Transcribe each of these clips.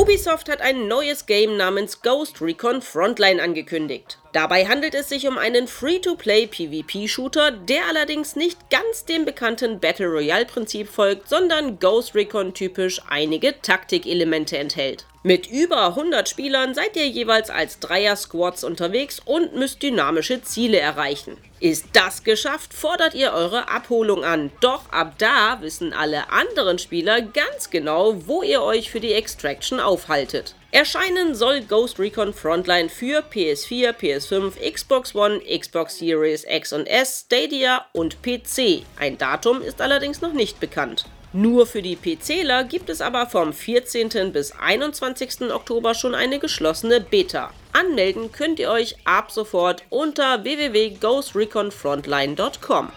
Ubisoft hat ein neues Game namens Ghost Recon Frontline angekündigt. Dabei handelt es sich um einen Free-to-Play PvP-Shooter, der allerdings nicht ganz dem bekannten Battle Royale-Prinzip folgt, sondern Ghost Recon typisch einige Taktikelemente enthält. Mit über 100 Spielern seid ihr jeweils als Dreier-Squads unterwegs und müsst dynamische Ziele erreichen. Ist das geschafft, fordert ihr eure Abholung an. Doch ab da wissen alle anderen Spieler ganz genau, wo ihr euch für die Extraction aufhaltet. Erscheinen soll Ghost Recon Frontline für PS4, PS5, Xbox One, Xbox Series X und S, Stadia und PC. Ein Datum ist allerdings noch nicht bekannt. Nur für die PCler gibt es aber vom 14. bis 21. Oktober schon eine geschlossene Beta. Anmelden könnt ihr euch ab sofort unter www.ghostreconfrontline.com.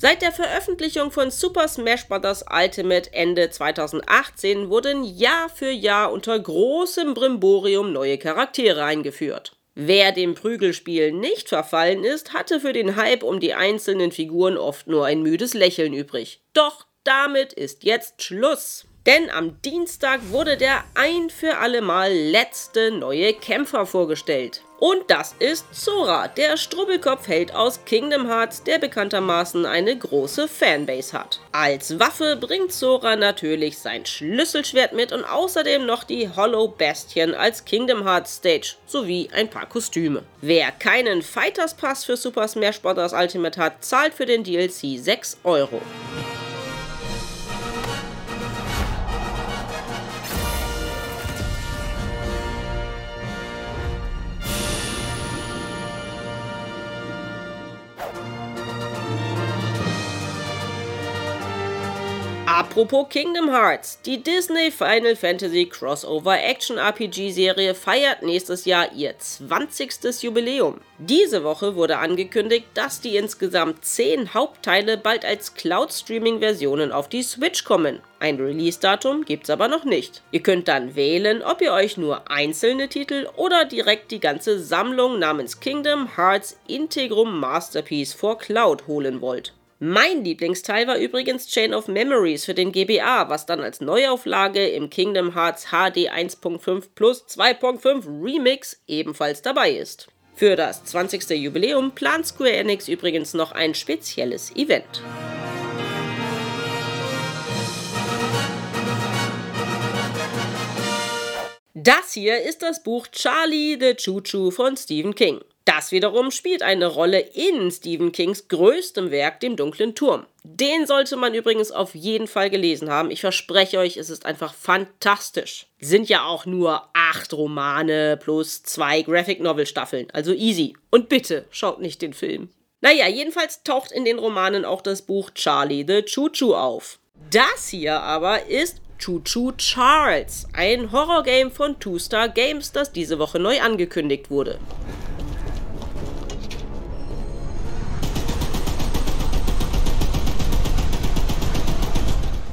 Seit der Veröffentlichung von Super Smash Bros. Ultimate Ende 2018 wurden Jahr für Jahr unter großem Brimborium neue Charaktere eingeführt. Wer dem Prügelspiel nicht verfallen ist, hatte für den Hype um die einzelnen Figuren oft nur ein müdes Lächeln übrig. Doch damit ist jetzt Schluss. Denn am Dienstag wurde der ein für allemal letzte neue Kämpfer vorgestellt. Und das ist Sora, der Strubbelkopfheld aus Kingdom Hearts, der bekanntermaßen eine große Fanbase hat. Als Waffe bringt Sora natürlich sein Schlüsselschwert mit und außerdem noch die Hollow Bastion als Kingdom Hearts Stage sowie ein paar Kostüme. Wer keinen Fighters Pass für Super Smash Bros. Ultimate hat, zahlt für den DLC 6 Euro. Apropos Kingdom Hearts. Die Disney Final Fantasy Crossover Action RPG Serie feiert nächstes Jahr ihr 20. Jubiläum. Diese Woche wurde angekündigt, dass die insgesamt 10 Hauptteile bald als Cloud-Streaming-Versionen auf die Switch kommen. Ein Release-Datum gibt's aber noch nicht. Ihr könnt dann wählen, ob ihr euch nur einzelne Titel oder direkt die ganze Sammlung namens Kingdom Hearts Integrum Masterpiece for Cloud holen wollt. Mein Lieblingsteil war übrigens Chain of Memories für den GBA, was dann als Neuauflage im Kingdom Hearts HD 1.5 plus 2.5 Remix ebenfalls dabei ist. Für das 20. Jubiläum plant Square Enix übrigens noch ein spezielles Event. Das hier ist das Buch Charlie the Choo Choo von Stephen King. Das wiederum spielt eine Rolle in Stephen Kings größtem Werk, dem dunklen Turm. Den sollte man übrigens auf jeden Fall gelesen haben. Ich verspreche euch, es ist einfach fantastisch. Sind ja auch nur acht Romane plus zwei Graphic Novel Staffeln, also easy. Und bitte schaut nicht den Film. Naja, jedenfalls taucht in den Romanen auch das Buch Charlie the Choo Choo auf. Das hier aber ist Choo Choo Charles, ein Horrorgame von Two Star Games, das diese Woche neu angekündigt wurde.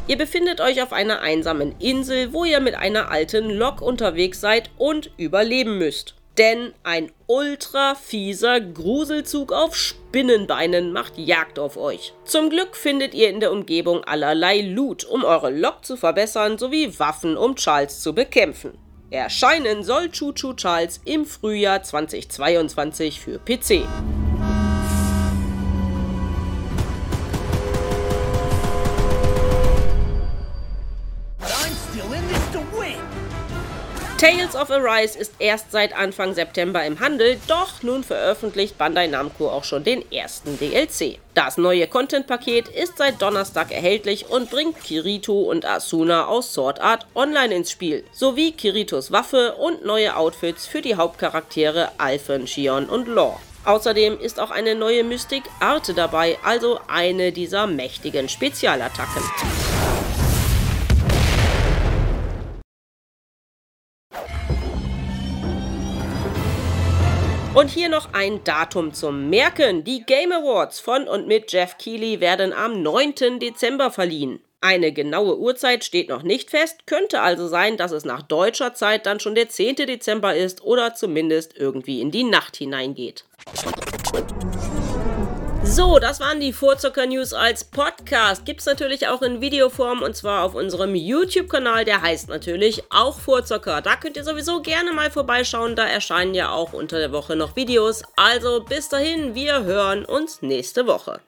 Ihr befindet euch auf einer einsamen Insel, wo ihr mit einer alten Lok unterwegs seid und überleben müsst. Denn ein ultra fieser Gruselzug auf Spinnenbeinen macht Jagd auf euch. Zum Glück findet ihr in der Umgebung allerlei Loot, um eure Lok zu verbessern, sowie Waffen, um Charles zu bekämpfen. Erscheinen soll Choo Choo Charles im Frühjahr 2022 für PC. Tales of Arise ist erst seit Anfang September im Handel, doch nun veröffentlicht Bandai Namco auch schon den ersten DLC. Das neue Content-Paket ist seit Donnerstag erhältlich und bringt Kirito und Asuna aus Sword Art Online ins Spiel, sowie Kiritos Waffe und neue Outfits für die Hauptcharaktere Alphen, Shion und Law. Außerdem ist auch eine neue Mystik Arte dabei, also eine dieser mächtigen Spezialattacken. Und hier noch ein Datum zum Merken. Die Game Awards von und mit Jeff Keighley werden am 9. Dezember verliehen. Eine genaue Uhrzeit steht noch nicht fest, könnte also sein, dass es nach deutscher Zeit dann schon der 10. Dezember ist oder zumindest irgendwie in die Nacht hineingeht. So, das waren die Vorzucker News als Podcast. Gibt es natürlich auch in Videoform und zwar auf unserem YouTube-Kanal. Der heißt natürlich auch Vorzucker. Da könnt ihr sowieso gerne mal vorbeischauen. Da erscheinen ja auch unter der Woche noch Videos. Also bis dahin, wir hören uns nächste Woche.